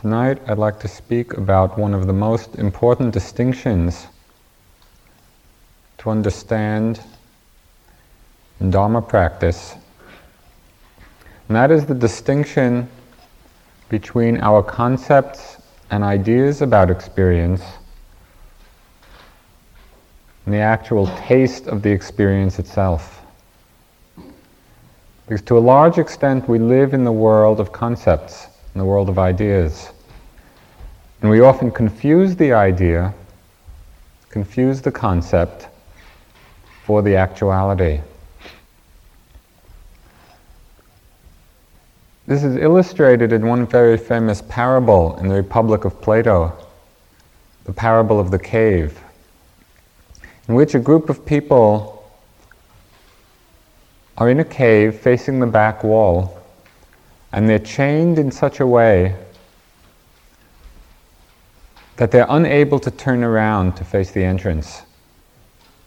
Tonight I'd like to speak about one of the most important distinctions to understand in Dharma practice, and that is the distinction between our concepts and ideas about experience and the actual taste of the experience itself. Because to a large extent we live in the world of concepts, in the world of ideas. And we often confuse the idea, confuse the concept for the actuality. This is illustrated in one very famous parable in the Republic of Plato, the parable of the cave in which a group of people are in a cave facing the back wall and they're chained in such a way that they're unable to turn around to face the entrance.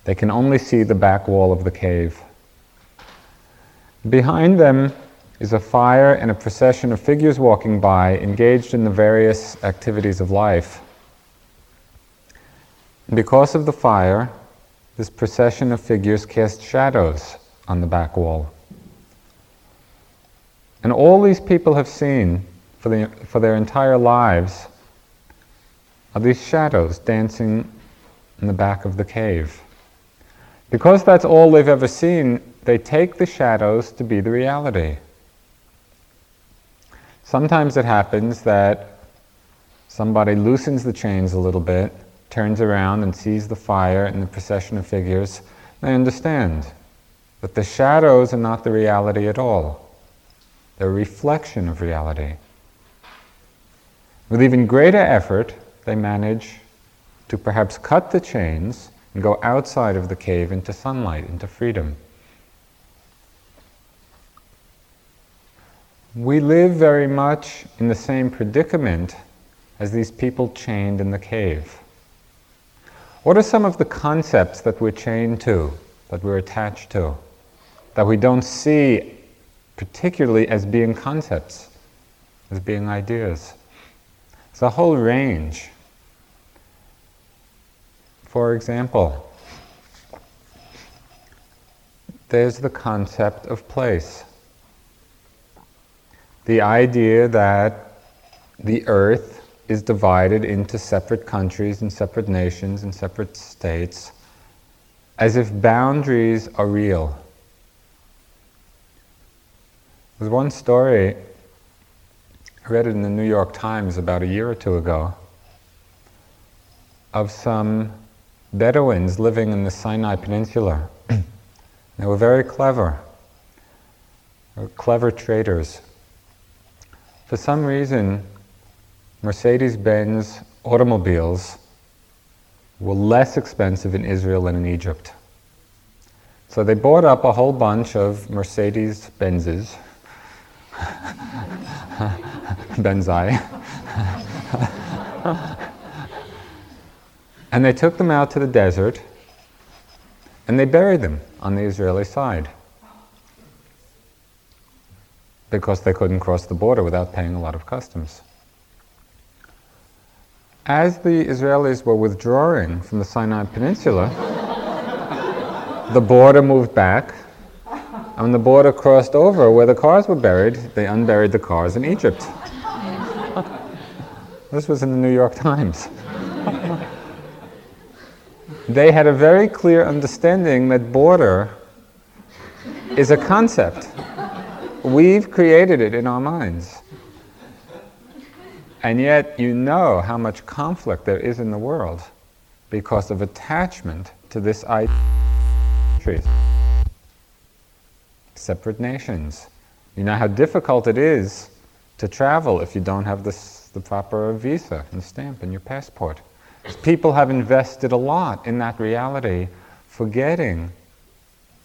They can only see the back wall of the cave. Behind them is a fire and a procession of figures walking by, engaged in the various activities of life. because of the fire, this procession of figures cast shadows on the back wall. And all these people have seen for, the, for their entire lives are these shadows dancing in the back of the cave. Because that's all they've ever seen, they take the shadows to be the reality. Sometimes it happens that somebody loosens the chains a little bit turns around and sees the fire and the procession of figures, they understand that the shadows are not the reality at all. A reflection of reality. With even greater effort, they manage to perhaps cut the chains and go outside of the cave into sunlight, into freedom. We live very much in the same predicament as these people chained in the cave. What are some of the concepts that we're chained to, that we're attached to, that we don't see particularly as being concepts, as being ideas? It's a whole range. For example, there's the concept of place. The idea that the earth is divided into separate countries and separate nations and separate states as if boundaries are real. There's one story, I read it in the New York Times about a year or two ago, of some Bedouins living in the Sinai Peninsula. they were very clever, were clever traders. For some reason, Mercedes Benz automobiles were less expensive in Israel than in Egypt. So they bought up a whole bunch of Mercedes Benzes, Benzai, and they took them out to the desert and they buried them on the Israeli side because they couldn't cross the border without paying a lot of customs. As the Israelis were withdrawing from the Sinai Peninsula, the border moved back, and the border crossed over where the cars were buried, they unburied the cars in Egypt. this was in the New York Times. they had a very clear understanding that border is a concept. We've created it in our minds. And yet you know how much conflict there is in the world because of attachment to this idea. Separate nations. You know how difficult it is to travel if you don't have this, the proper visa and stamp in your passport. People have invested a lot in that reality, forgetting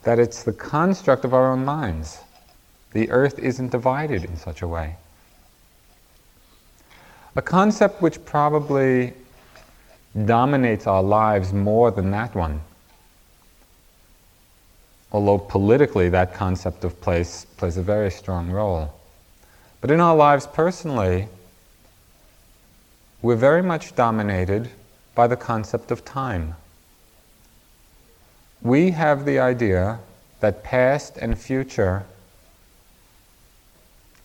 that it's the construct of our own minds. The earth isn't divided in such a way. A concept which probably dominates our lives more than that one. Although politically that concept of place plays a very strong role. But in our lives personally, we're very much dominated by the concept of time. We have the idea that past and future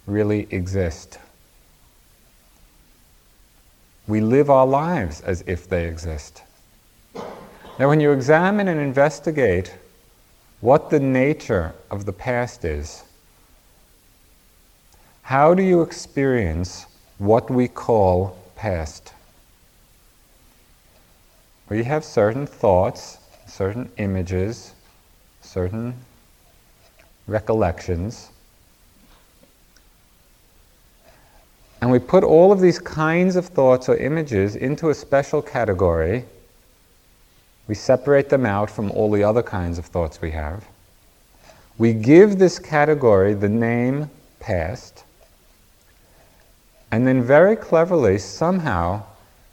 really exist. We live our lives as if they exist. Now, when you examine and investigate what the nature of the past is, how do you experience what we call past? We have certain thoughts, certain images, certain recollections. And we put all of these kinds of thoughts or images into a special category. We separate them out from all the other kinds of thoughts we have. We give this category the name past. And then, very cleverly, somehow,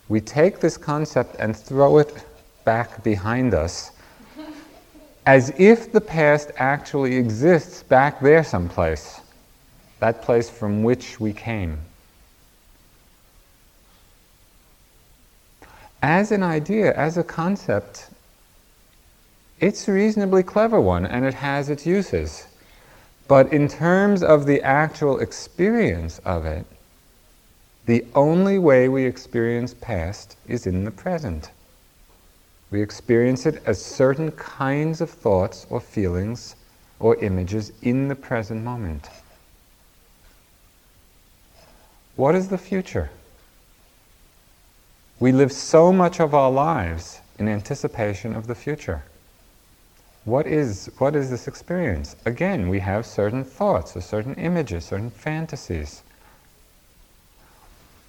we take this concept and throw it back behind us as if the past actually exists back there someplace, that place from which we came. As an idea, as a concept, it's a reasonably clever one and it has its uses. But in terms of the actual experience of it, the only way we experience past is in the present. We experience it as certain kinds of thoughts or feelings or images in the present moment. What is the future? We live so much of our lives in anticipation of the future. What is, what is this experience? Again, we have certain thoughts or certain images, certain fantasies.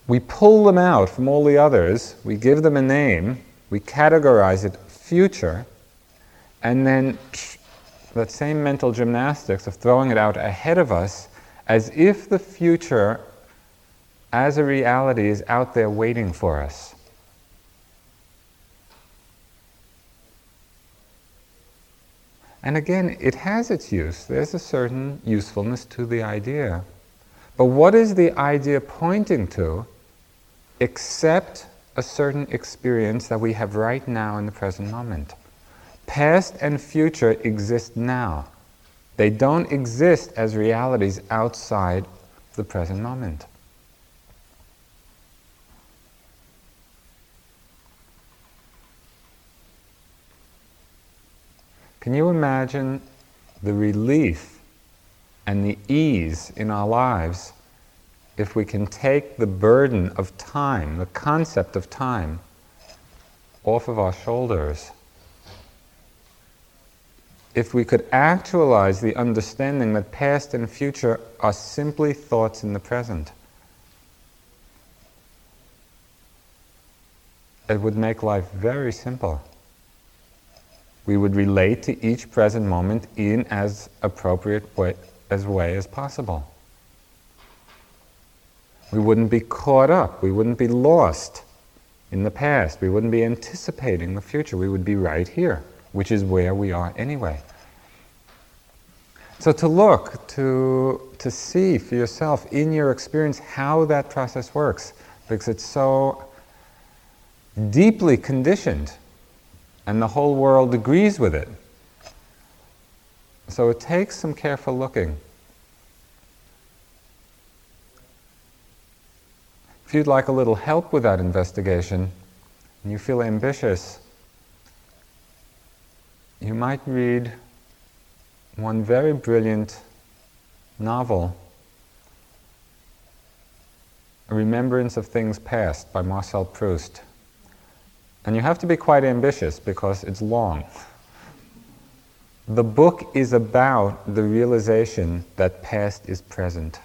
We pull them out from all the others, we give them a name, we categorize it future, and then that same mental gymnastics of throwing it out ahead of us as if the future as a reality is out there waiting for us. And again, it has its use. There's a certain usefulness to the idea. But what is the idea pointing to except a certain experience that we have right now in the present moment. Past and future exist now. They don't exist as realities outside the present moment. Can you imagine the relief and the ease in our lives if we can take the burden of time, the concept of time, off of our shoulders, if we could actualize the understanding that past and future are simply thoughts in the present, it would make life very simple. We would relate to each present moment in as appropriate way as way as possible. We wouldn't be caught up. We wouldn't be lost in the past. We wouldn't be anticipating the future. We would be right here, which is where we are anyway. So to look, to, to see for yourself in your experience how that process works, because it's so deeply conditioned and the whole world agrees with it. So it takes some careful looking. If you'd like a little help with that investigation and you feel ambitious, you might read one very brilliant novel, A Remembrance of Things Past by Marcel Proust. And you have to be quite ambitious because it's long. The book is about the realization that past is present.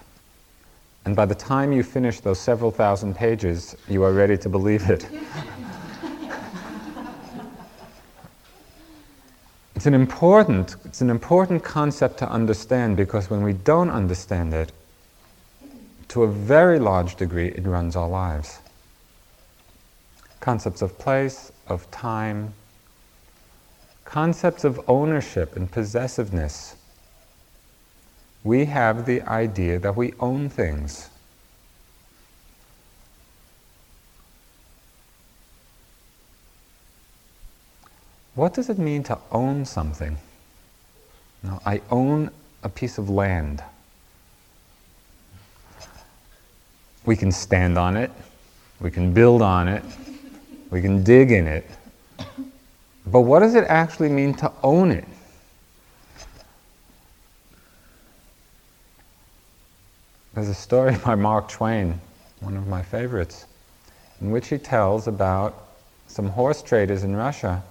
And by the time you finish those several thousand pages, you are ready to believe it. it's, an important, it's an important concept to understand because when we don't understand it, to a very large degree, it runs our lives concepts of place, of time, concepts of ownership and possessiveness. We have the idea that we own things. What does it mean to own something? Now, I own a piece of land. We can stand on it, we can build on it, we can dig in it. But what does it actually mean to own it? There's a story by Mark Twain, one of my favorites, in which he tells about some horse traders in Russia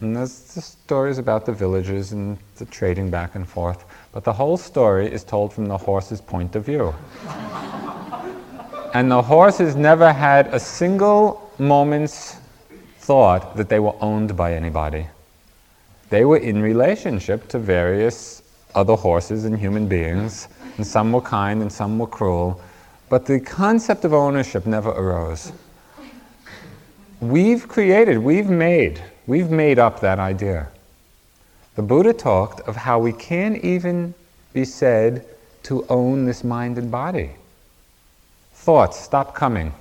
and there's the stories about the villagers and the trading back and forth, but the whole story is told from the horse's point of view. And the horses never had a single moment's thought that they were owned by anybody. They were in relationship to various other horses and human beings, and some were kind and some were cruel, but the concept of ownership never arose. We've created, we've made We've made up that idea. The Buddha talked of how we can't even be said to own this mind and body. Thoughts, stop coming.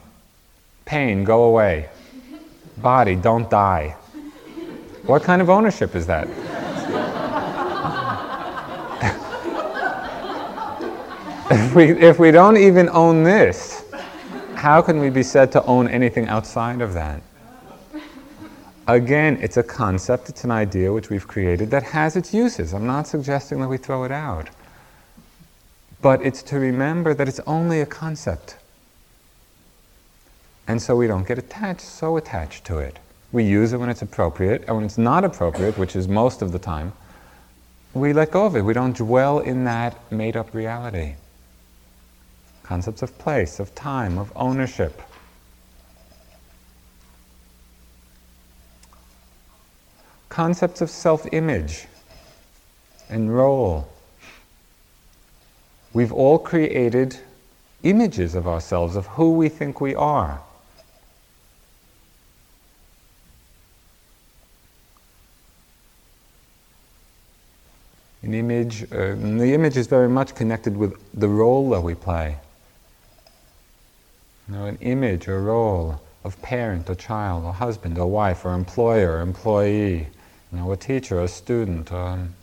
Pain, go away. Body, don't die. What kind of ownership is that? if, we, if we don't even own this, how can we be said to own anything outside of that? Again, it's a concept, it's an idea which we've created that has its uses. I'm not suggesting that we throw it out. But it's to remember that it's only a concept. And so we don't get attached, so attached to it. We use it when it's appropriate, and when it's not appropriate, which is most of the time, we let go of it. We don't dwell in that made up reality. Concepts of place, of time, of ownership. concepts of self image and role. We've all created images of ourselves, of who we think we are. An image, uh, the image is very much connected with the role that we play. You know, an image or role of parent or child or husband or wife or employer or employee you know, a teacher, a student, um,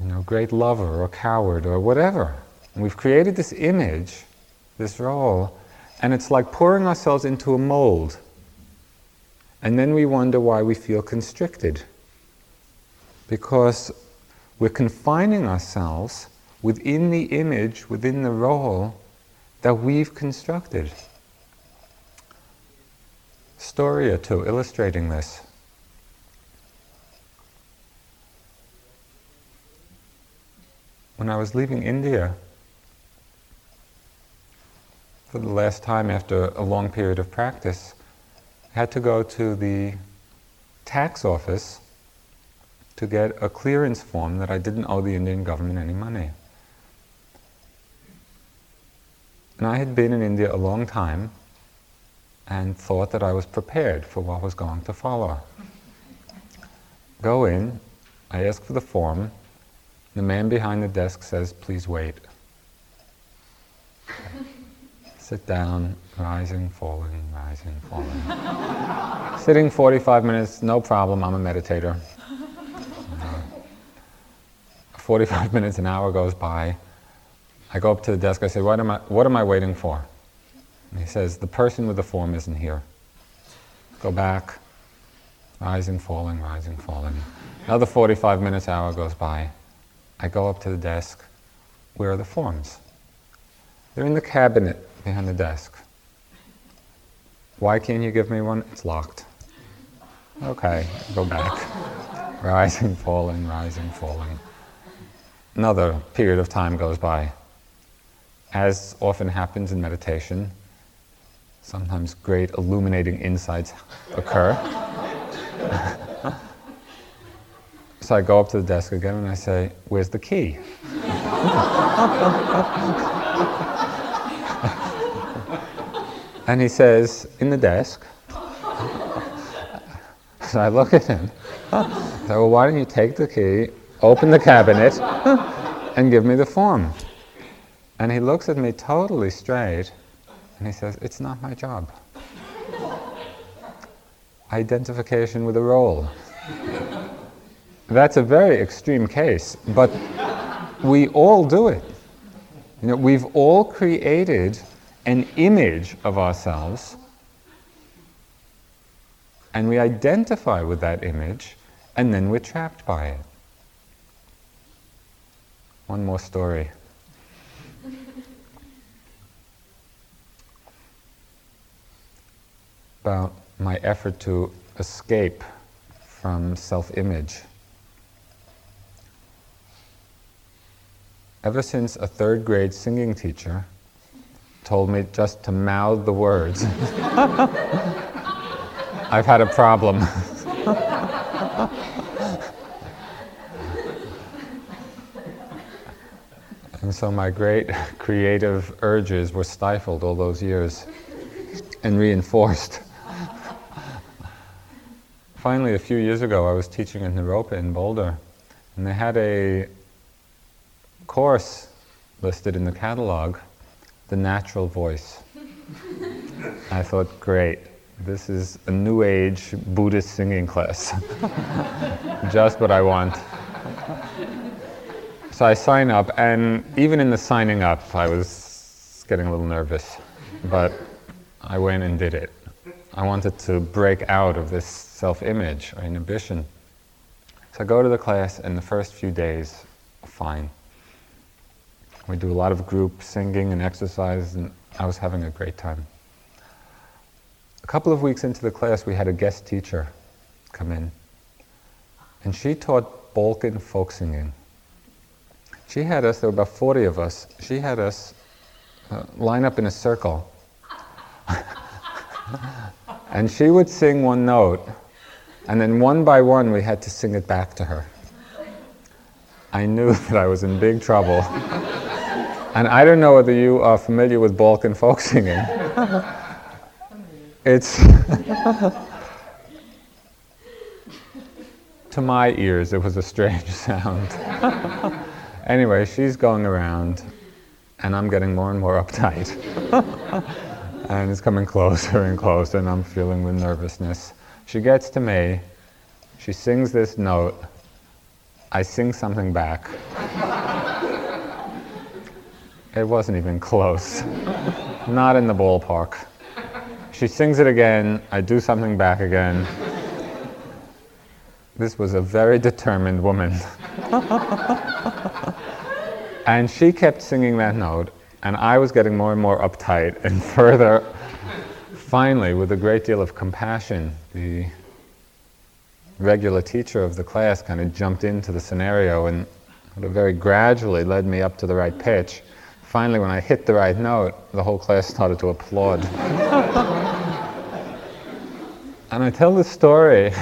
you know, great lover or coward or whatever. And we've created this image, this role, and it's like pouring ourselves into a mold. And then we wonder why we feel constricted. Because we're confining ourselves within the image, within the role that we've constructed story or two illustrating this. When I was leaving India, for the last time after a long period of practice, I had to go to the tax office to get a clearance form that I didn't owe the Indian government any money. And I had been in India a long time, and thought that I was prepared for what was going to follow. Go in, I ask for the form, the man behind the desk says, please wait. Sit down, rising, falling, rising, falling. Sitting 45 minutes, no problem, I'm a meditator. 45 minutes, an hour goes by. I go up to the desk, I say, what am I, what am I waiting for? And he says, the person with the form isn't here. Go back. Rising, falling, rising, falling. Another 45 minutes, hour goes by. I go up to the desk. Where are the forms? They're in the cabinet behind the desk. Why can't you give me one? It's locked. Okay, go back. rising, falling, rising, falling. Another period of time goes by. As often happens in meditation, sometimes great illuminating insights occur. so I go up to the desk again and I say, Where's the key? and he says, In the desk. So I look at him. So, well, why don't you take the key, open the cabinet, and give me the form? And he looks at me totally straight and he says, It's not my job. identification with a role. That's a very extreme case, but we all do it. You know, we've all created an image of ourselves and we identify with that image and then we're trapped by it. One more story. About my effort to escape from self image. Ever since a third grade singing teacher told me just to mouth the words, I've had a problem. and so my great creative urges were stifled all those years and reinforced. Finally, a few years ago, I was teaching at Naropa in Boulder, and they had a course listed in the catalog, The Natural Voice. I thought, great, this is a new age Buddhist singing class. Just what I want. So I sign up, and even in the signing up, I was getting a little nervous, but I went and did it. I wanted to break out of this self image or inhibition. So I go to the class, and the first few days, fine. We do a lot of group singing and exercise, and I was having a great time. A couple of weeks into the class, we had a guest teacher come in, and she taught Balkan folk singing. She had us, there were about 40 of us, she had us uh, line up in a circle. and she would sing one note, and then one by one we had to sing it back to her. I knew that I was in big trouble. And I don't know whether you are familiar with Balkan folk singing. it's to my ears, it was a strange sound. Anyway, she's going around, and I'm getting more and more uptight. and it's coming closer and closer, and I'm feeling the nervousness. She gets to me, she sings this note, I sing something back. It wasn't even close. Not in the ballpark. She sings it again, I do something back again. This was a very determined woman. and she kept singing that note, and I was getting more and more uptight and further. Finally, with a great deal of compassion, the regular teacher of the class kind of jumped into the scenario and very gradually led me up to the right pitch finally, when I hit the right note, the whole class started to applaud. and I tell this story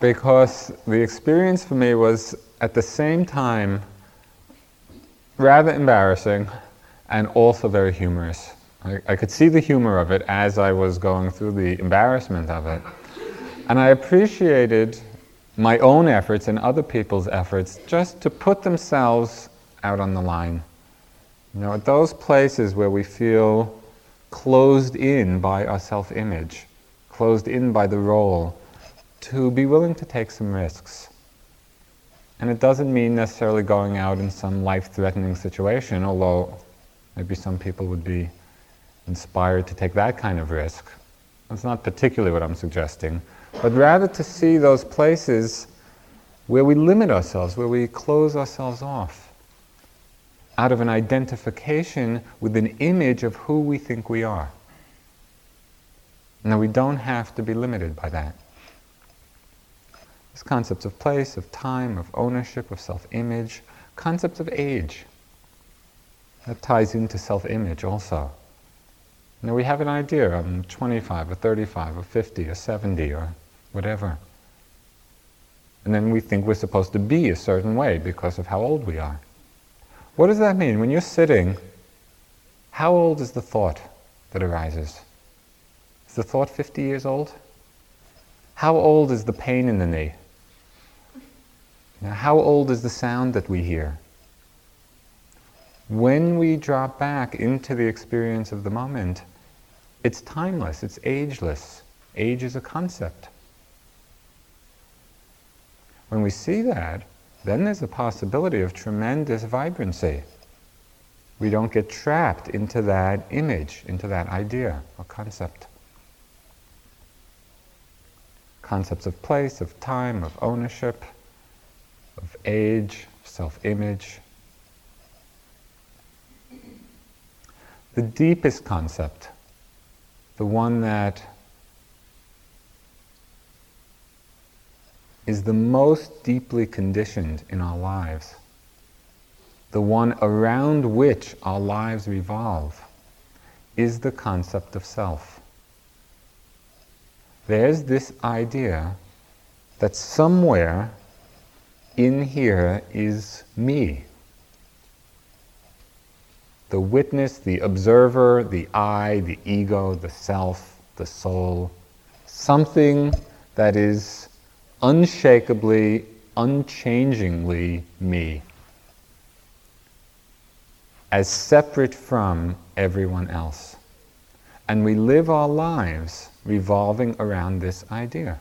because the experience for me was at the same time rather embarrassing and also very humorous. I, I, could see the humor of it as I was going through the embarrassment of it. And I appreciated my own efforts and other people's efforts just to put themselves out on the line. You know, at those places where we feel closed in by our self image, closed in by the role, to be willing to take some risks. And it doesn't mean necessarily going out in some life threatening situation, although maybe some people would be inspired to take that kind of risk. That's not particularly what I'm suggesting but rather to see those places where we limit ourselves, where we close ourselves off, out of an identification with an image of who we think we are. Now, we don't have to be limited by that. These concepts of place, of time, of ownership, of self image, concepts of age. That ties into self image also. Now, we have an idea I'm 25 or 35 or 50 or 70 or whatever. And then we think we're supposed to be a certain way because of how old we are. What does that mean? When you're sitting, how old is the thought that arises? Is the thought 50 years old? How old is the pain in the knee? Now, how old is the sound that we hear? When we drop back into the experience of the moment, It's timeless, it's ageless. Age is a concept. When we see that, then there's a possibility of tremendous vibrancy. We don't get trapped into that image, into that idea or concept. Concepts of place, of time, of ownership, of age, self image. The deepest concept, the one that is the most deeply conditioned in our lives, the one around which our lives revolve, is the concept of self. There's this idea that somewhere in here is me. The witness, the observer, the I, the ego, the self, the soul, something that is unshakably, unchangingly me, as separate from everyone else. And we live our lives revolving around this idea.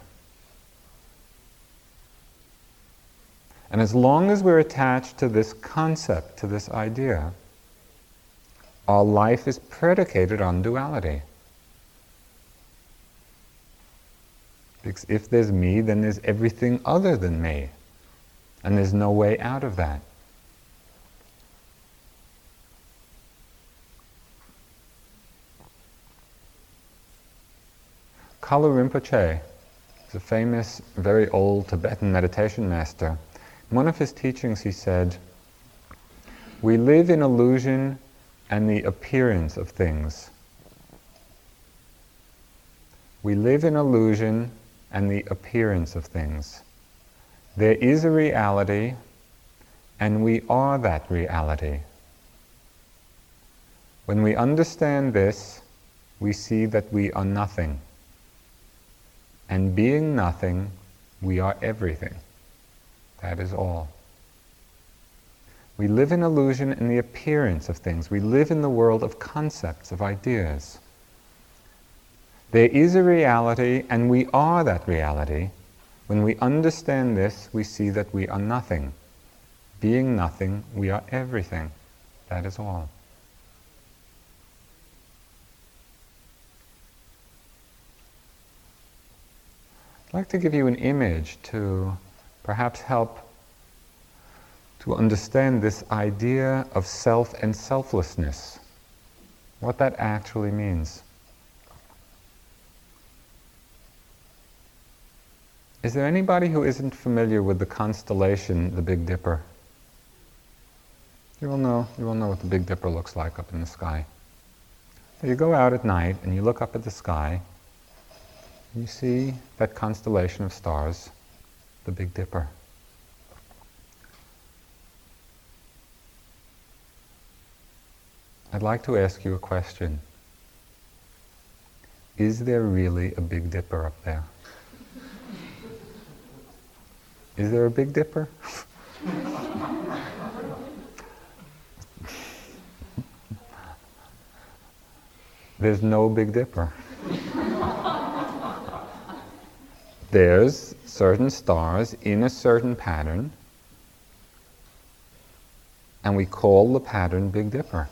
And as long as we're attached to this concept, to this idea, our life is predicated on duality. Because if there's me, then there's everything other than me. And there's no way out of that. Kalu Rinpoche is a famous, very old Tibetan meditation master. One of his teachings, he said, We live in illusion and the appearance of things. We live in illusion and the appearance of things. There is a reality, and we are that reality. When we understand this, we see that we are nothing. And being nothing, we are everything. That is all. We live in illusion in the appearance of things. We live in the world of concepts, of ideas. There is a reality, and we are that reality. When we understand this, we see that we are nothing. Being nothing, we are everything. That is all. I'd like to give you an image to perhaps help to understand this idea of self and selflessness, what that actually means. Is there anybody who isn't familiar with the constellation, the Big Dipper? You will know, you will know what the Big Dipper looks like up in the sky. So you go out at night and you look up at the sky you see that constellation of stars, the Big Dipper. I'd like to ask you a question. Is there really a Big Dipper up there? Is there a Big Dipper? There's no Big Dipper there's certain stars in a certain pattern, and we call the pattern Big Dipper.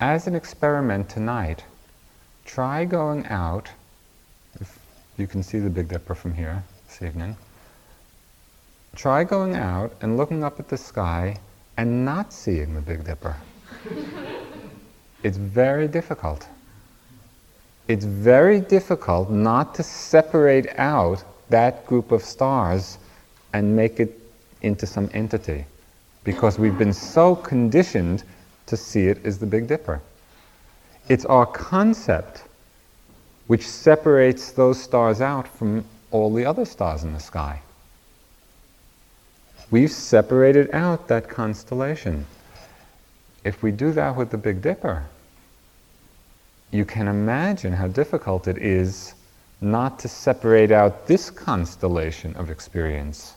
As an experiment tonight, try going out, if you can see the Big Dipper from here this evening, try going out and looking up at the sky and not seeing the Big Dipper. it's very difficult it's very difficult not to separate out that group of stars and make it into some entity because we've been so conditioned to see it as the Big Dipper. It's our concept which separates those stars out from all the other stars in the sky. We've separated out that constellation. If we do that with the Big Dipper, you can imagine how difficult it is not to separate out this constellation of experience.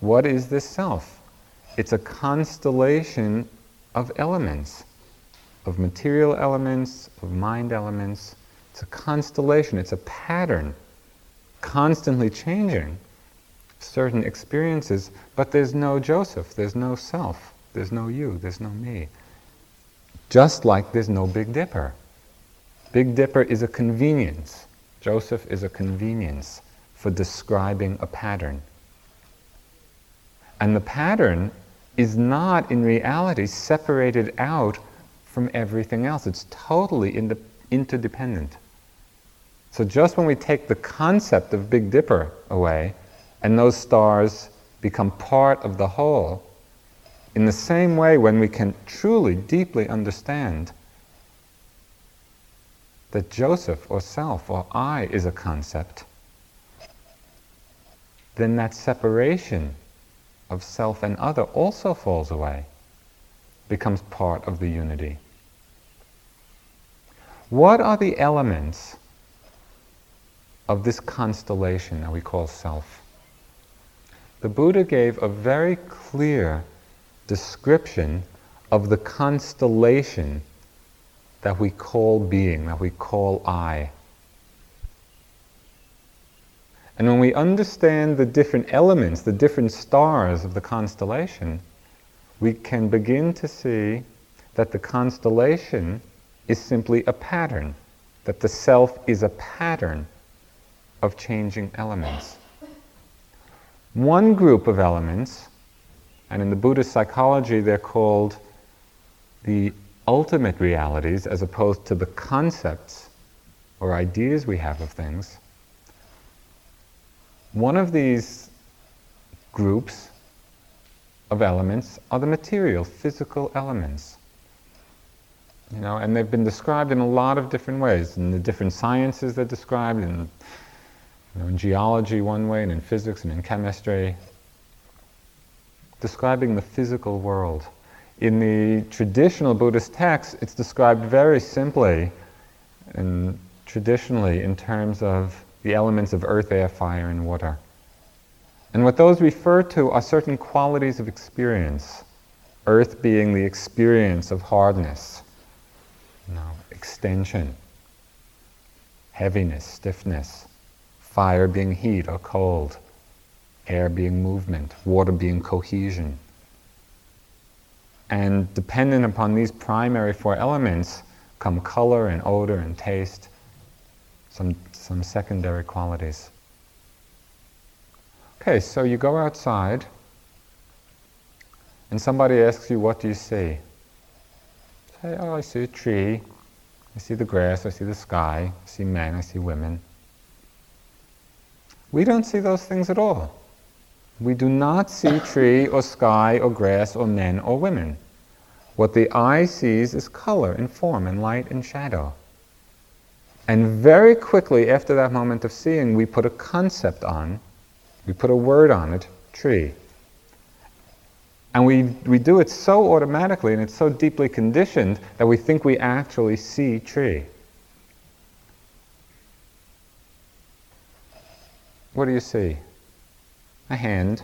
What is this self? It's a constellation of elements. of material elements, of mind elements. It's a constellation, it's a pattern, constantly changing certain experiences, but there's no Joseph, there's no self, there's no you, there's no me. Just like there's no Big Dipper. Big Dipper is a convenience. Joseph is a convenience for describing a pattern. And the pattern is not in reality separated out from everything else. It's totally in interdependent. So just when we take the concept of Big Dipper away, and those stars become part of the whole, in the same way, when we can truly, deeply understand that Joseph or self or I is a concept, then that separation of self and other also falls away, becomes part of the unity. What are the elements of this constellation that we call self? The Buddha gave a very clear description of the constellation that we call being, that we call I. And when we understand the different elements, the different stars of the constellation, we can begin to see that the constellation is simply a pattern, that the self is a pattern of changing elements. One group of elements, and in the Buddhist psychology they're called the ultimate realities as opposed to the concepts or ideas we have of things. One of these groups of elements are the material, physical elements. You know, and they've been described in a lot of different ways. In the different sciences they're described, in, you know, in geology one way, and in physics and in chemistry. Describing the physical world. In the traditional Buddhist texts, it's described very simply and traditionally in terms of the elements of earth, air, fire, and water. And what those refer to are certain qualities of experience. Earth being the experience of hardness, know, extension, heaviness, stiffness. Fire being heat or cold. Air being movement. Water being cohesion. And dependent upon these primary four elements come color and odor and taste, some, some secondary qualities. Okay, so you go outside and somebody asks you, What do you see? Say, Oh, I see a tree, I see the grass, I see the sky, I see men, I see women. We don't see those things at all. We do not see tree or sky or grass or men or women. What the eye sees is color and form and light and shadow. And very quickly after that moment of seeing, we put a concept on, we put a word on it, tree. And we, we do it so automatically and it's so deeply conditioned that we think we actually see tree. What do you see? A hand.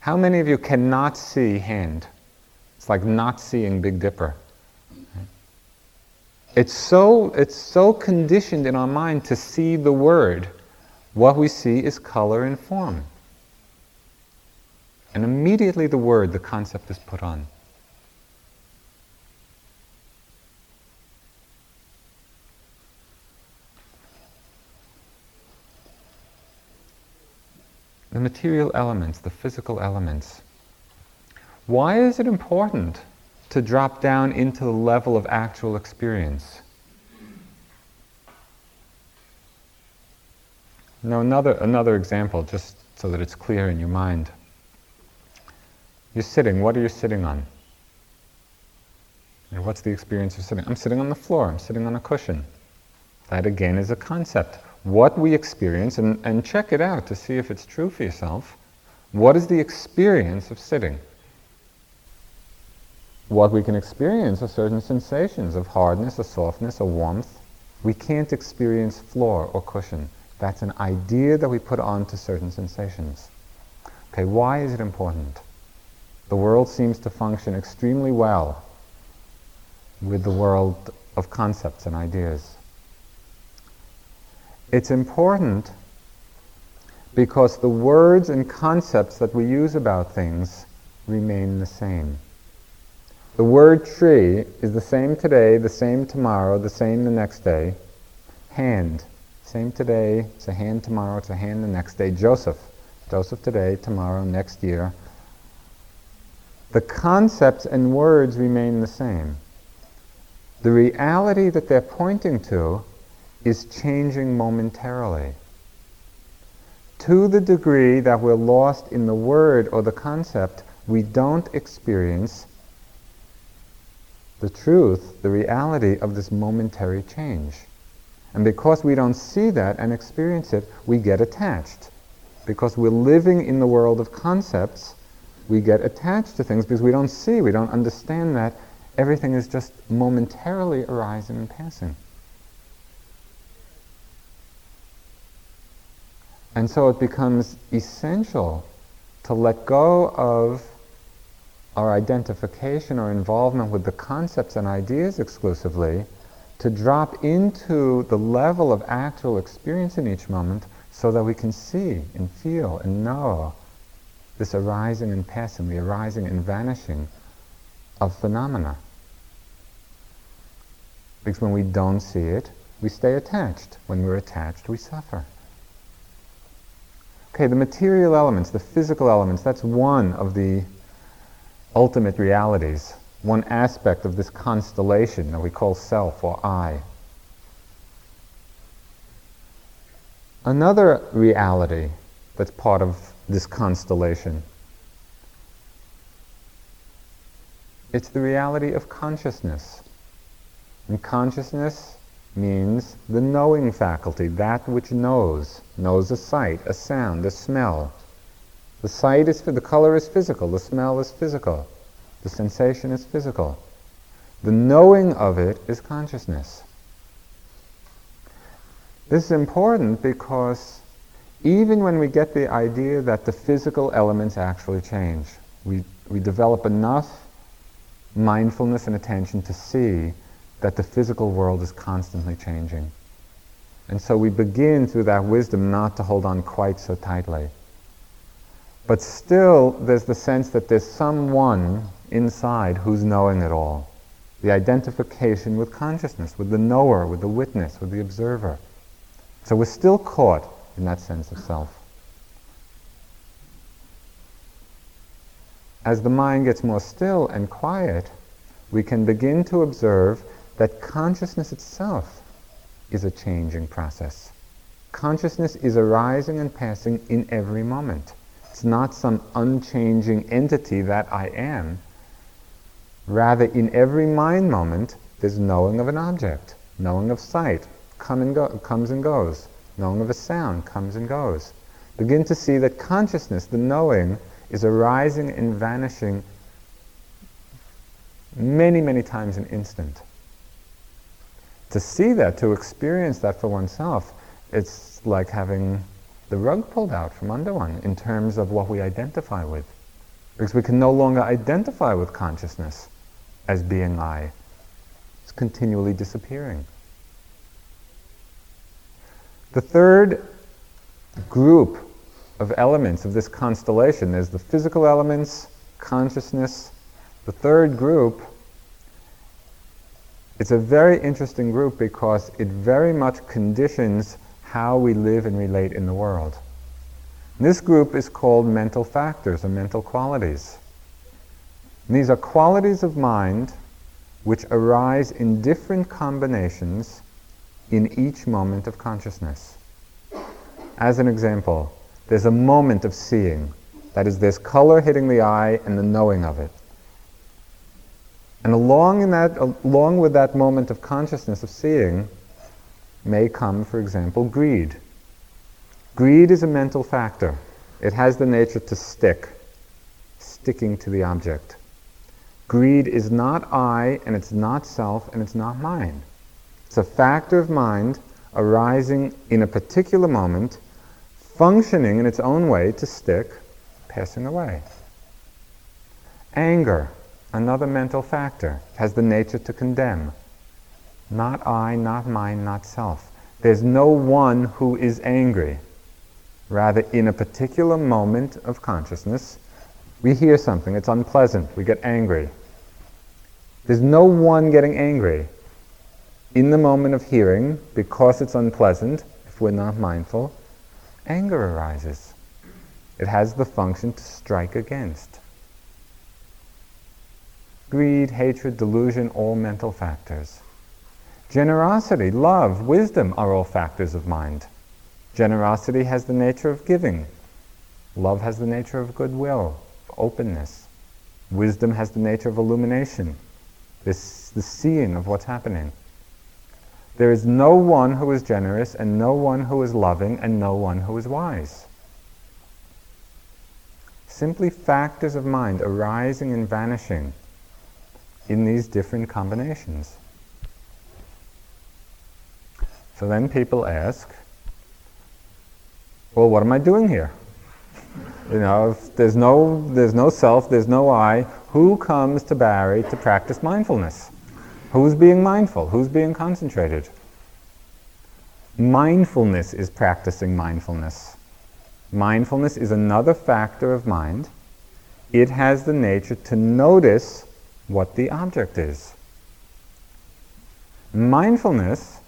How many of you cannot see hand? It's like not seeing Big Dipper. It's so, it's so conditioned in our mind to see the word. What we see is color and form. And immediately the word, the concept is put on. The material elements, the physical elements. Why is it important to drop down into the level of actual experience? Now, another, another example, just so that it's clear in your mind. You're sitting, what are you sitting on? And what's the experience of sitting? I'm sitting on the floor, I'm sitting on a cushion. That again is a concept what we experience and, and check it out to see if it's true for yourself. What is the experience of sitting? What we can experience are certain sensations of hardness, of softness, of warmth. We can't experience floor or cushion. That's an idea that we put onto certain sensations. Okay, why is it important? The world seems to function extremely well with the world of concepts and ideas. It's important because the words and concepts that we use about things remain the same. The word tree is the same today, the same tomorrow, the same the next day. Hand, same today, it's a hand tomorrow, it's a hand the next day. Joseph, Joseph today, tomorrow, next year. The concepts and words remain the same. The reality that they're pointing to is changing momentarily. To the degree that we're lost in the word or the concept, we don't experience the truth, the reality of this momentary change. And because we don't see that and experience it, we get attached. Because we're living in the world of concepts, we get attached to things because we don't see, we don't understand that everything is just momentarily arising and passing. And so it becomes essential to let go of our identification or involvement with the concepts and ideas exclusively, to drop into the level of actual experience in each moment so that we can see and feel and know this arising and passing, the arising and vanishing of phenomena. Because when we don't see it, we stay attached. When we're attached, we suffer. Okay, the material elements, the physical elements, that's one of the ultimate realities, one aspect of this constellation that we call self or I. Another reality that's part of this constellation it's the reality of consciousness. And consciousness means the knowing faculty, that which knows, knows a sight, a sound, a smell. The sight is, the color is physical, the smell is physical, the sensation is physical. The knowing of it is consciousness. This is important because even when we get the idea that the physical elements actually change, we, we develop enough mindfulness and attention to see that the physical world is constantly changing. And so we begin through that wisdom not to hold on quite so tightly. But still, there's the sense that there's someone inside who's knowing it all. The identification with consciousness, with the knower, with the witness, with the observer. So we're still caught in that sense of self. As the mind gets more still and quiet, we can begin to observe that consciousness itself is a changing process. Consciousness is arising and passing in every moment. It's not some unchanging entity that I am. Rather, in every mind moment, there's knowing of an object, knowing of sight, come and go, comes and goes, knowing of a sound, comes and goes. Begin to see that consciousness, the knowing, is arising and vanishing many, many times in an instant to see that, to experience that for oneself, it's like having the rug pulled out from under one in terms of what we identify with. Because we can no longer identify with consciousness as being I. It's continually disappearing. The third group of elements of this constellation, there's the physical elements, consciousness. The third group it's a very interesting group because it very much conditions how we live and relate in the world. This group is called mental factors or mental qualities. And these are qualities of mind which arise in different combinations in each moment of consciousness. As an example, there's a moment of seeing. That is, there's color hitting the eye and the knowing of it. And along, in that, along with that moment of consciousness of seeing may come, for example, greed. Greed is a mental factor. It has the nature to stick, sticking to the object. Greed is not I, and it's not self, and it's not mine. It's a factor of mind arising in a particular moment, functioning in its own way to stick, passing away. Anger another mental factor, has the nature to condemn. Not I, not mine, not self. There's no one who is angry. Rather, in a particular moment of consciousness, we hear something, it's unpleasant, we get angry. There's no one getting angry. In the moment of hearing, because it's unpleasant, if we're not mindful, anger arises. It has the function to strike against. Greed, hatred, delusion, all mental factors. Generosity, love, wisdom are all factors of mind. Generosity has the nature of giving. Love has the nature of goodwill, openness. Wisdom has the nature of illumination, this, the seeing of what's happening. There is no one who is generous, and no one who is loving, and no one who is wise. Simply factors of mind arising and vanishing in these different combinations. So then people ask, well, what am I doing here? You know, if there's no, there's no self, there's no I, who comes to Barre to practice mindfulness? Who's being mindful? Who's being concentrated? Mindfulness is practicing mindfulness. Mindfulness is another factor of mind. It has the nature to notice what the object is. Mindfulness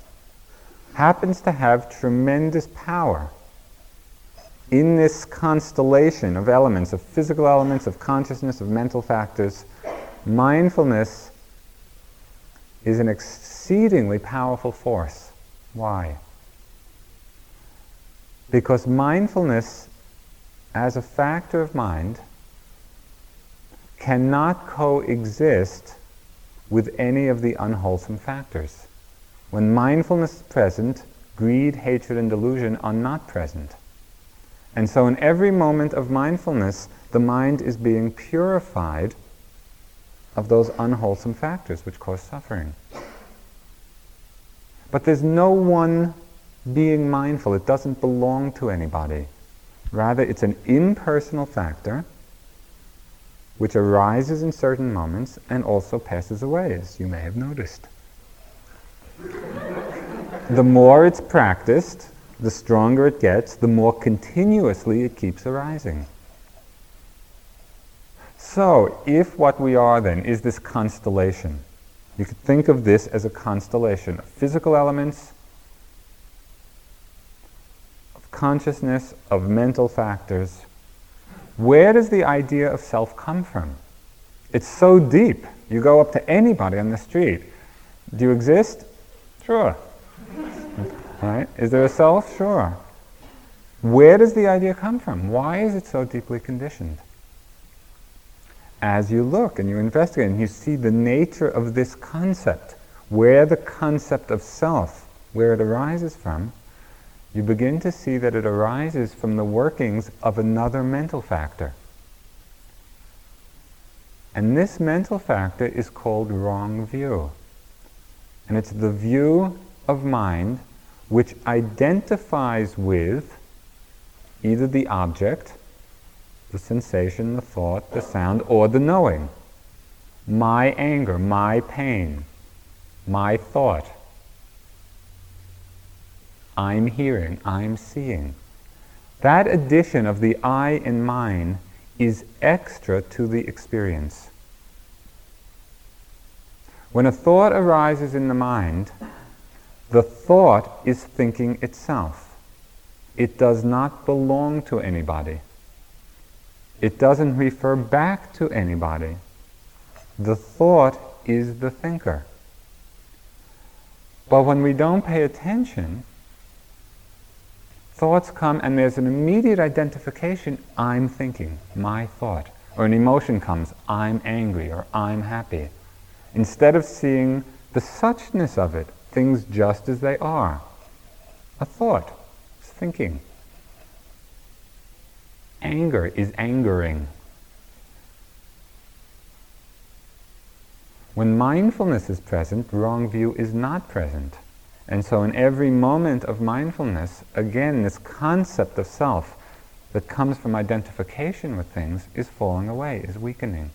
happens to have tremendous power in this constellation of elements, of physical elements, of consciousness, of mental factors. Mindfulness is an exceedingly powerful force. Why? Because mindfulness, as a factor of mind, cannot coexist with any of the unwholesome factors. When mindfulness is present, greed, hatred, and delusion are not present. And so, in every moment of mindfulness, the mind is being purified of those unwholesome factors which cause suffering. But there's no one being mindful, it doesn't belong to anybody. Rather, it's an impersonal factor which arises in certain moments and also passes away, as you may have noticed. the more it's practiced, the stronger it gets, the more continuously it keeps arising. So, if what we are then is this constellation, you could think of this as a constellation of physical elements, of consciousness, of mental factors. Where does the idea of self come from? It's so deep. You go up to anybody on the street. Do you exist? Sure. Right? Is there a self? Sure. Where does the idea come from? Why is it so deeply conditioned? As you look and you investigate and you see the nature of this concept, where the concept of self, where it arises from, you begin to see that it arises from the workings of another mental factor. And this mental factor is called wrong view. And it's the view of mind which identifies with either the object, the sensation, the thought, the sound, or the knowing. My anger, my pain, my thought. I'm hearing, I'm seeing. That addition of the I and mine is extra to the experience. When a thought arises in the mind, the thought is thinking itself. It does not belong to anybody. It doesn't refer back to anybody. The thought is the thinker. But when we don't pay attention, thoughts come and there's an immediate identification I'm thinking, my thought. Or an emotion comes, I'm angry or I'm happy. Instead of seeing the suchness of it, things just as they are. A thought, is thinking. Anger is angering. When mindfulness is present, wrong view is not present. And so, in every moment of mindfulness, again, this concept of self that comes from identification with things is falling away, is weakening.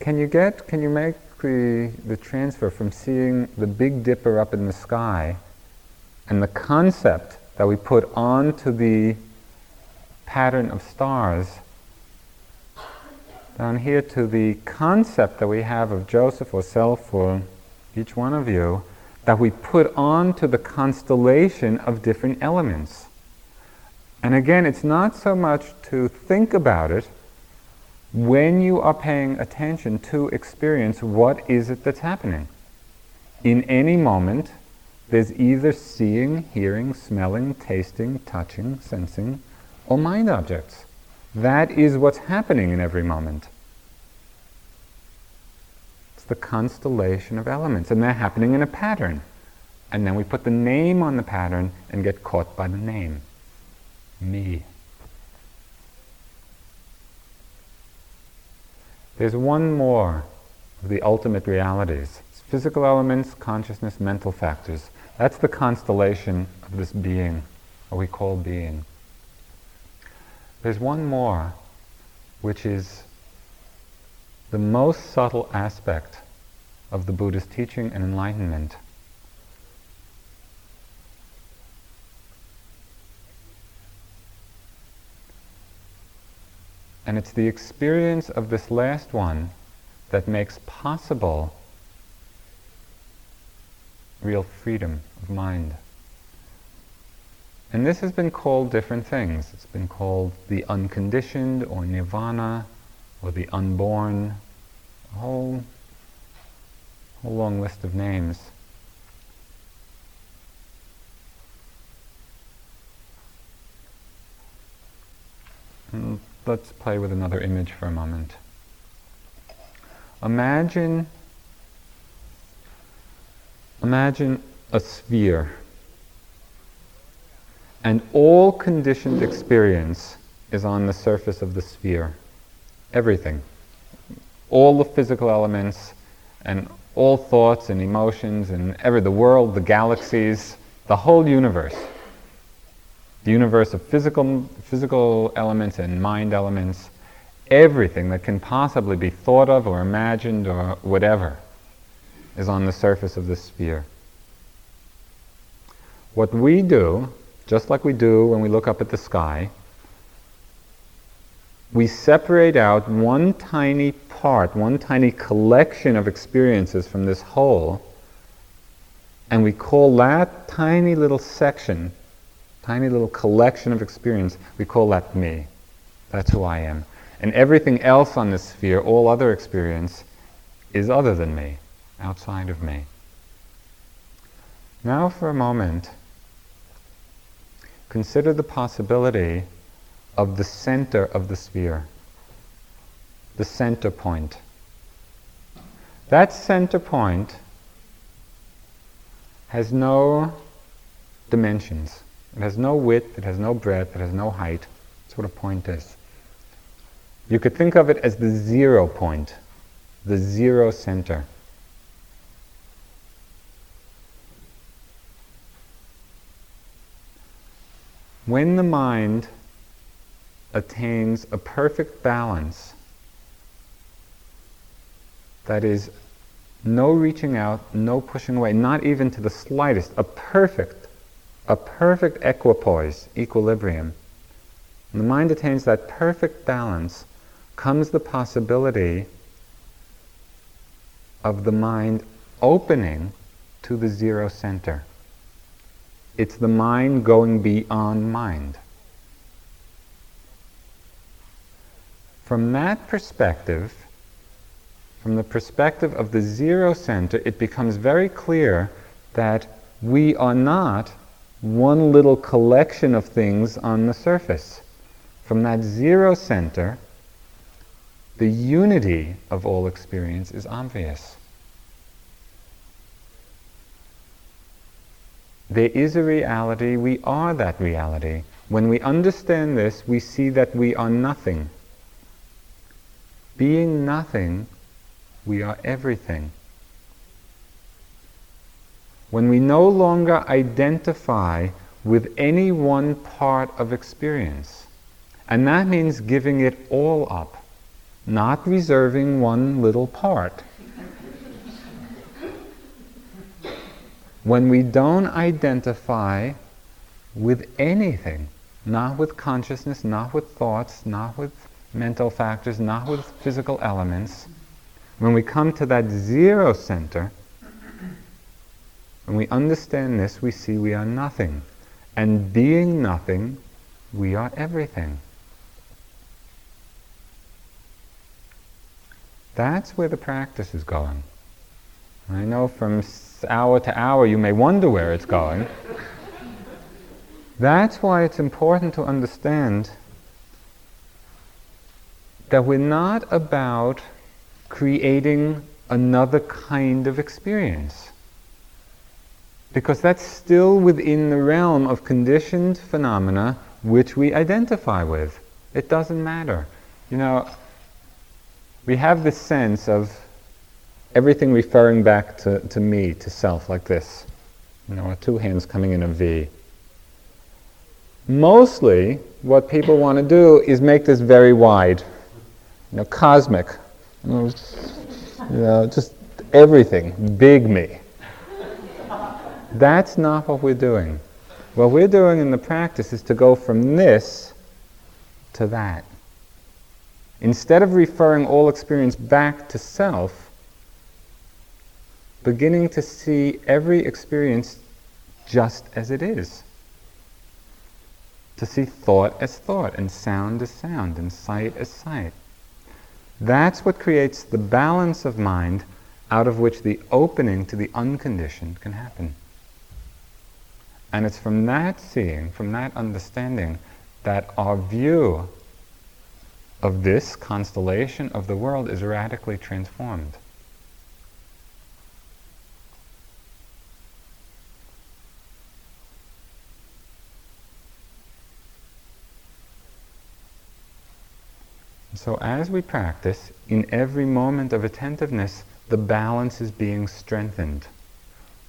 Can you get, can you make the, the transfer from seeing the Big Dipper up in the sky and the concept that we put onto the pattern of stars? Down here to the concept that we have of Joseph or self or each one of you that we put onto the constellation of different elements. And again, it's not so much to think about it when you are paying attention to experience what is it that's happening. In any moment, there's either seeing, hearing, smelling, tasting, touching, sensing, or mind objects. That is what's happening in every moment. It's the constellation of elements, and they're happening in a pattern. And then we put the name on the pattern and get caught by the name. Me. There's one more of the ultimate realities. It's physical elements, consciousness, mental factors. That's the constellation of this being, what we call being. There's one more, which is the most subtle aspect of the Buddha's teaching and enlightenment. And it's the experience of this last one that makes possible real freedom of mind. And this has been called different things. It's been called the unconditioned or nirvana or the unborn, a whole, whole long list of names. Let's play with another image for a moment. Imagine imagine a sphere and all conditioned experience is on the surface of the sphere. Everything. All the physical elements and all thoughts and emotions and ever the world, the galaxies, the whole universe. The universe of physical, physical elements and mind elements, everything that can possibly be thought of or imagined or whatever is on the surface of the sphere. What we do just like we do when we look up at the sky, we separate out one tiny part, one tiny collection of experiences from this whole, and we call that tiny little section, tiny little collection of experience, we call that me. That's who I am. And everything else on this sphere, all other experience, is other than me, outside of me. Now, for a moment, consider the possibility of the center of the sphere, the center point. That center point has no dimensions. It has no width, it has no breadth, it has no height. That's what a point is. You could think of it as the zero point, the zero center. When the mind attains a perfect balance, that is, no reaching out, no pushing away, not even to the slightest, a perfect, a perfect equipoise, equilibrium. When the mind attains that perfect balance, comes the possibility of the mind opening to the zero center. It's the mind going beyond mind. From that perspective, from the perspective of the zero center, it becomes very clear that we are not one little collection of things on the surface. From that zero center, the unity of all experience is obvious. There is a reality, we are that reality. When we understand this, we see that we are nothing. Being nothing, we are everything. When we no longer identify with any one part of experience, and that means giving it all up, not reserving one little part. When we don't identify with anything, not with consciousness, not with thoughts, not with mental factors, not with physical elements, when we come to that zero center, when we understand this, we see we are nothing. And being nothing, we are everything. That's where the practice is going. I know from hour to hour you may wonder where it's going. That's why it's important to understand that we're not about creating another kind of experience. Because that's still within the realm of conditioned phenomena which we identify with. It doesn't matter. You know, we have this sense of everything referring back to, to me, to self, like this. You know, two hands coming in a V. Mostly, what people want to do is make this very wide, you know, cosmic, you know, you know just everything, big me. That's not what we're doing. What we're doing in the practice is to go from this to that. Instead of referring all experience back to self, beginning to see every experience just as it is. To see thought as thought, and sound as sound, and sight as sight. That's what creates the balance of mind out of which the opening to the unconditioned can happen. And it's from that seeing, from that understanding, that our view of this constellation of the world is radically transformed. So, as we practice, in every moment of attentiveness, the balance is being strengthened.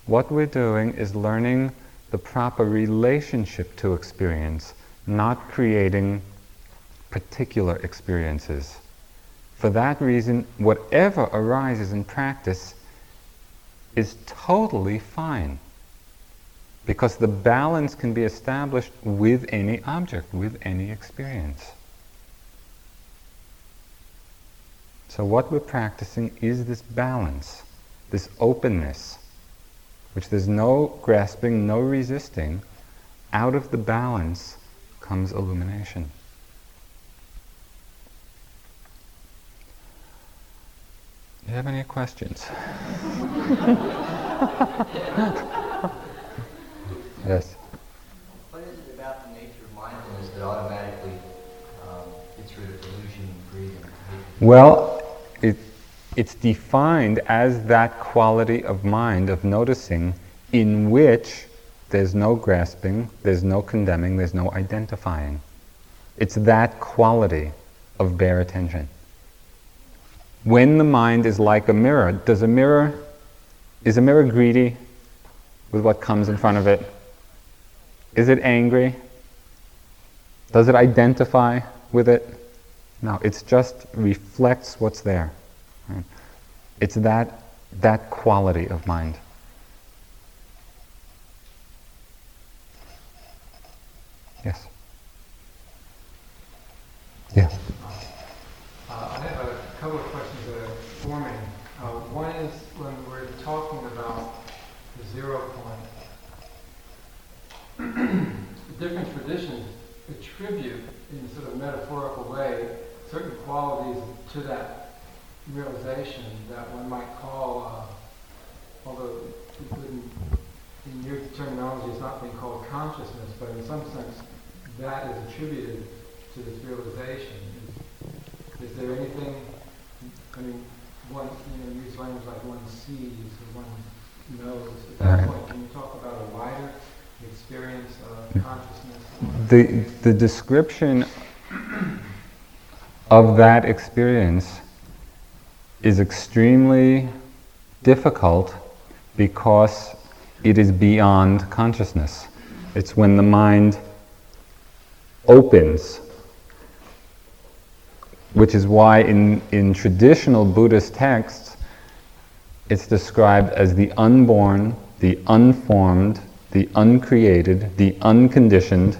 What we're doing is learning the proper relationship to experience, not creating particular experiences. For that reason, whatever arises in practice is totally fine. Because the balance can be established with any object, with any experience. So, what we're practicing is this balance, this openness, which there's no grasping, no resisting. Out of the balance comes illumination. Do you have any questions? yes. What is it about the nature of mindfulness that automatically um, gets rid of delusion, greed, Well, it, it's defined as that quality of mind, of noticing, in which there's no grasping, there's no condemning, there's no identifying. It's that quality of bare attention. When the mind is like a mirror, does a mirror, is a mirror greedy with what comes in front of it? Is it angry? Does it identify with it? No, it just reflects what's there. Right? It's that, that quality of mind. Yes? Yeah. Uh, I have a couple of questions that are forming. Uh, one is when we're talking about the zero point, different traditions attribute in a sort of metaphorical way certain qualities to that realization that one might call, uh, although wouldn't, in your terminology, it's not being called consciousness, but in some sense, that is attributed to this realization. Is, is there anything, I mean, one, you know, use language like one sees or one knows. At that right. point, can you talk about a wider experience of consciousness? The, the description of that experience is extremely difficult because it is beyond consciousness. It's when the mind opens. which is why in, in traditional Buddhist texts, it's described as the unborn, the unformed, the uncreated, the unconditioned.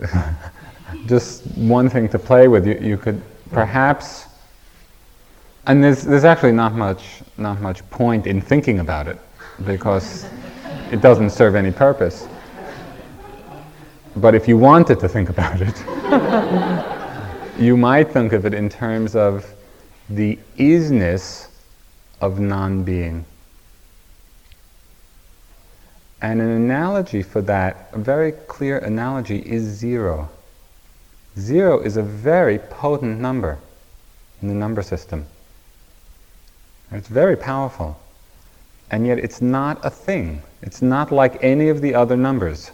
just one thing to play with. You, you could perhaps, and there's, there's actually not much, not much point in thinking about it because it doesn't serve any purpose. But if you wanted to think about it, you might think of it in terms of the isness of non being. And an analogy for that, a very clear analogy, is zero. Zero is a very potent number in the number system. It's very powerful. And yet it's not a thing. It's not like any of the other numbers.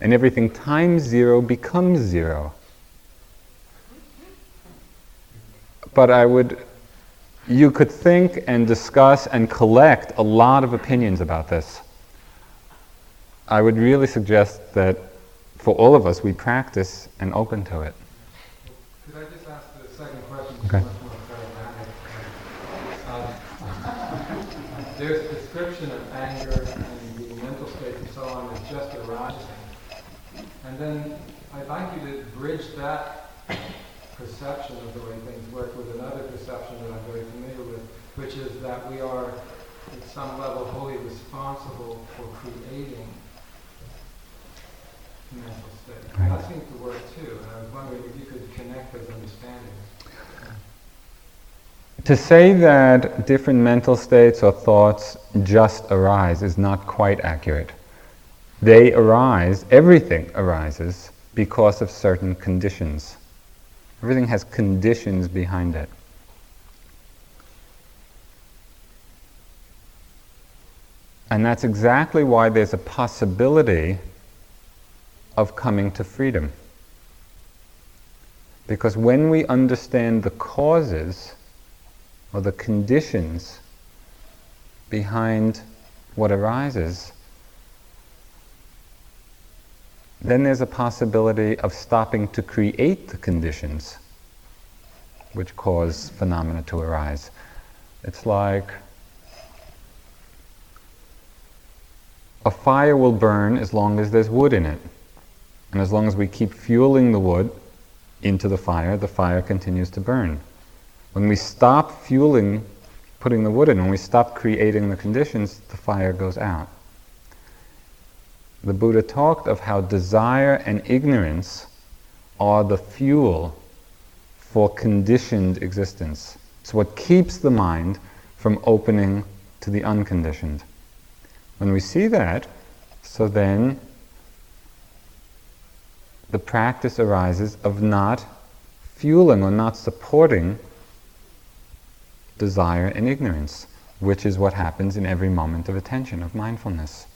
And everything times zero becomes zero. But I would, you could think and discuss and collect a lot of opinions about this. I would really suggest that for all of us, we practice and open to it. Could I just ask the second question? Okay. Um, there's a description of anger and the mental states and so on as just arising. And then I'd like you to bridge that perception of the way things work with another perception that I'm very familiar with, which is that we are, at some level, wholly responsible for creating mental state. Right. That seems to work too, and I was wondering if you could connect those understandings. To say that different mental states or thoughts just arise is not quite accurate. They arise, everything arises because of certain conditions. Everything has conditions behind it. And that's exactly why there's a possibility of coming to freedom. Because when we understand the causes or the conditions behind what arises, then there's a possibility of stopping to create the conditions which cause phenomena to arise. It's like a fire will burn as long as there's wood in it. And as long as we keep fueling the wood into the fire, the fire continues to burn. When we stop fueling, putting the wood in, when we stop creating the conditions, the fire goes out. The Buddha talked of how desire and ignorance are the fuel for conditioned existence. It's what keeps the mind from opening to the unconditioned. When we see that, so then the practice arises of not fueling or not supporting desire and ignorance, which is what happens in every moment of attention, of mindfulness.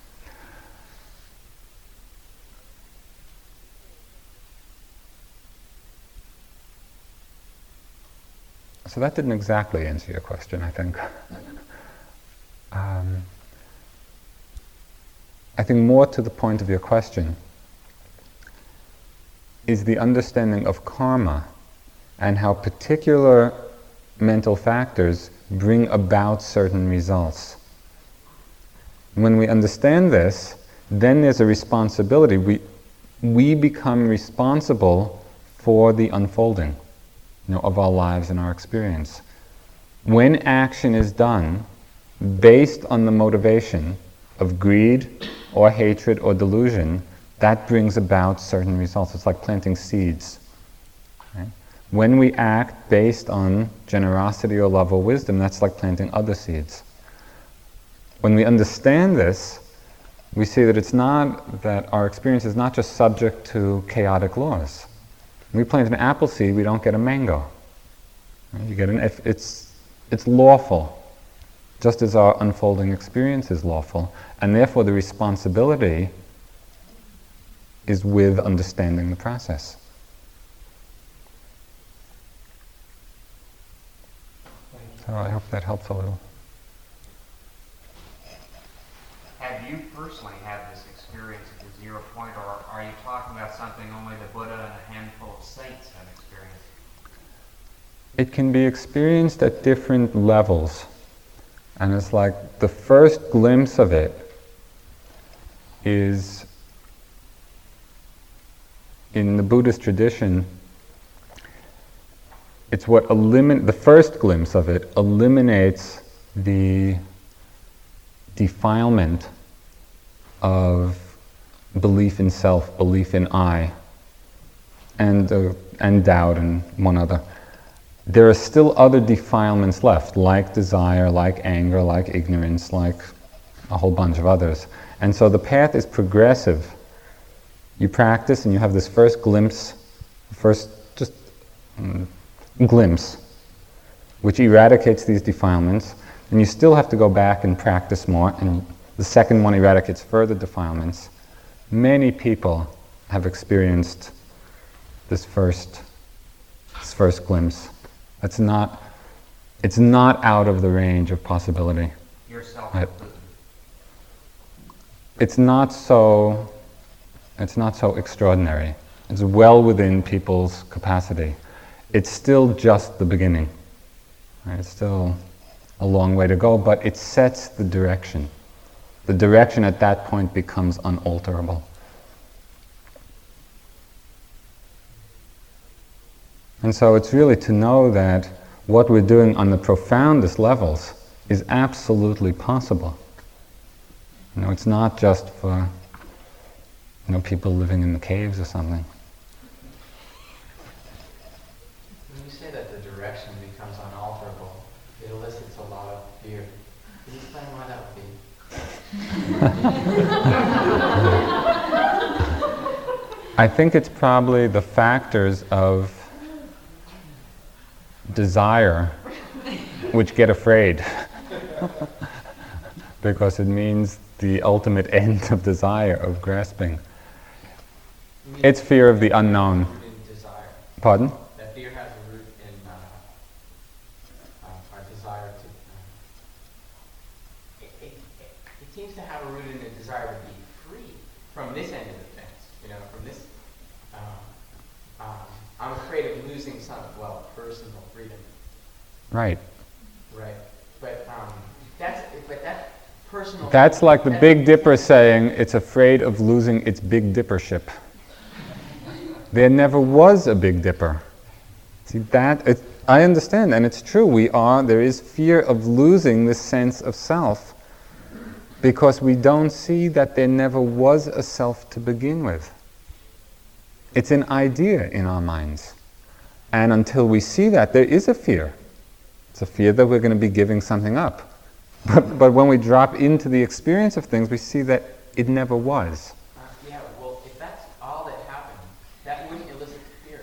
So that didn't exactly answer your question, I think. um, I think more to the point of your question is the understanding of karma and how particular mental factors bring about certain results. When we understand this, then there's a responsibility. We, we become responsible for the unfolding you know, of our lives and our experience. When action is done based on the motivation of greed or hatred or delusion, that brings about certain results. It's like planting seeds. Right? When we act based on generosity or love or wisdom, that's like planting other seeds. When we understand this, we see that it's not that our experience is not just subject to chaotic laws. When we plant an apple seed, we don't get a mango. You get an, it's, it's lawful, just as our unfolding experience is lawful, and therefore the responsibility is with understanding the process. So oh, I hope that helps a little. Have you personally had this experience at the zero point, or are you talking about something only the Buddha and a handful of saints have experienced? It can be experienced at different levels. And it's like the first glimpse of it is in the Buddhist tradition, it's what elimin- the first glimpse of it eliminates the defilement of belief in self, belief in I, and, uh, and doubt and one other. There are still other defilements left, like desire, like anger, like ignorance, like a whole bunch of others. And so the path is progressive. You practice and you have this first glimpse, first just mm, glimpse, which eradicates these defilements. And you still have to go back and practice more. And the second one eradicates further defilements. Many people have experienced this first, this first glimpse. It's not, it's not out of the range of possibility. Yourself It's not so, it's not so extraordinary. It's well within people's capacity. It's still just the beginning. right? It's still a long way to go, but it sets the direction. The direction at that point becomes unalterable. And so it's really to know that what we're doing on the profoundest levels is absolutely possible. You know, it's not just for you know people living in the caves or something. When you say that the direction becomes unalterable, it elicits a lot of fear. Can you explain why that would be? I think it's probably the factors of desire which get afraid because it means the ultimate end of desire, of grasping. It's fear of the unknown. Pardon? That fear has a root in uh, uh, our desire to. Uh, it, it, it, it seems to have a root in the desire to be free from this end of the fence. You know, from this. Um, um, I'm afraid some, well, personal freedom. Right. Right. But um, that's but that personal. That's like the Big Dipper saying it's afraid of losing its Big Dippership. There never was a Big Dipper. See that? It, I understand, and it's true. We are. There is fear of losing this sense of self because we don't see that there never was a self to begin with. It's an idea in our minds, and until we see that, there is a fear. It's a fear that we're going to be giving something up. But, but when we drop into the experience of things, we see that it never was. Uh, yeah, well, if that's all that happened, that wouldn't elicit fear.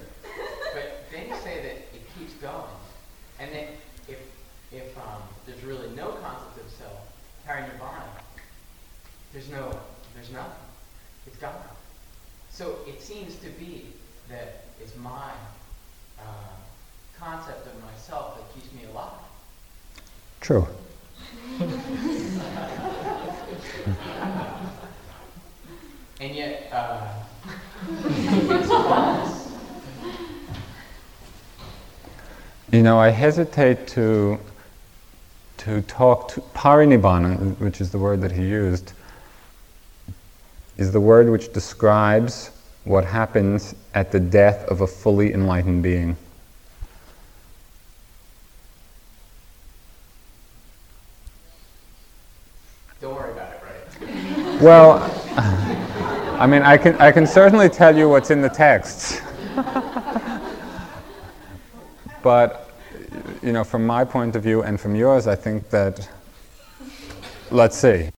But then you say that it keeps going, and that if if um, there's really no concept of self, parinirvana, there's no there's nothing. It's gone. So it seems to be that it's my uh, concept of myself that keeps me alive. True. And yet, uh. You know, I hesitate to to talk to parinibbana, which is the word that he used, is the word which describes what happens at the death of a fully enlightened being. Don't worry about it, right? Well, I mean, I can, I can certainly tell you what's in the texts. but, you know, from my point of view and from yours, I think that, let's see.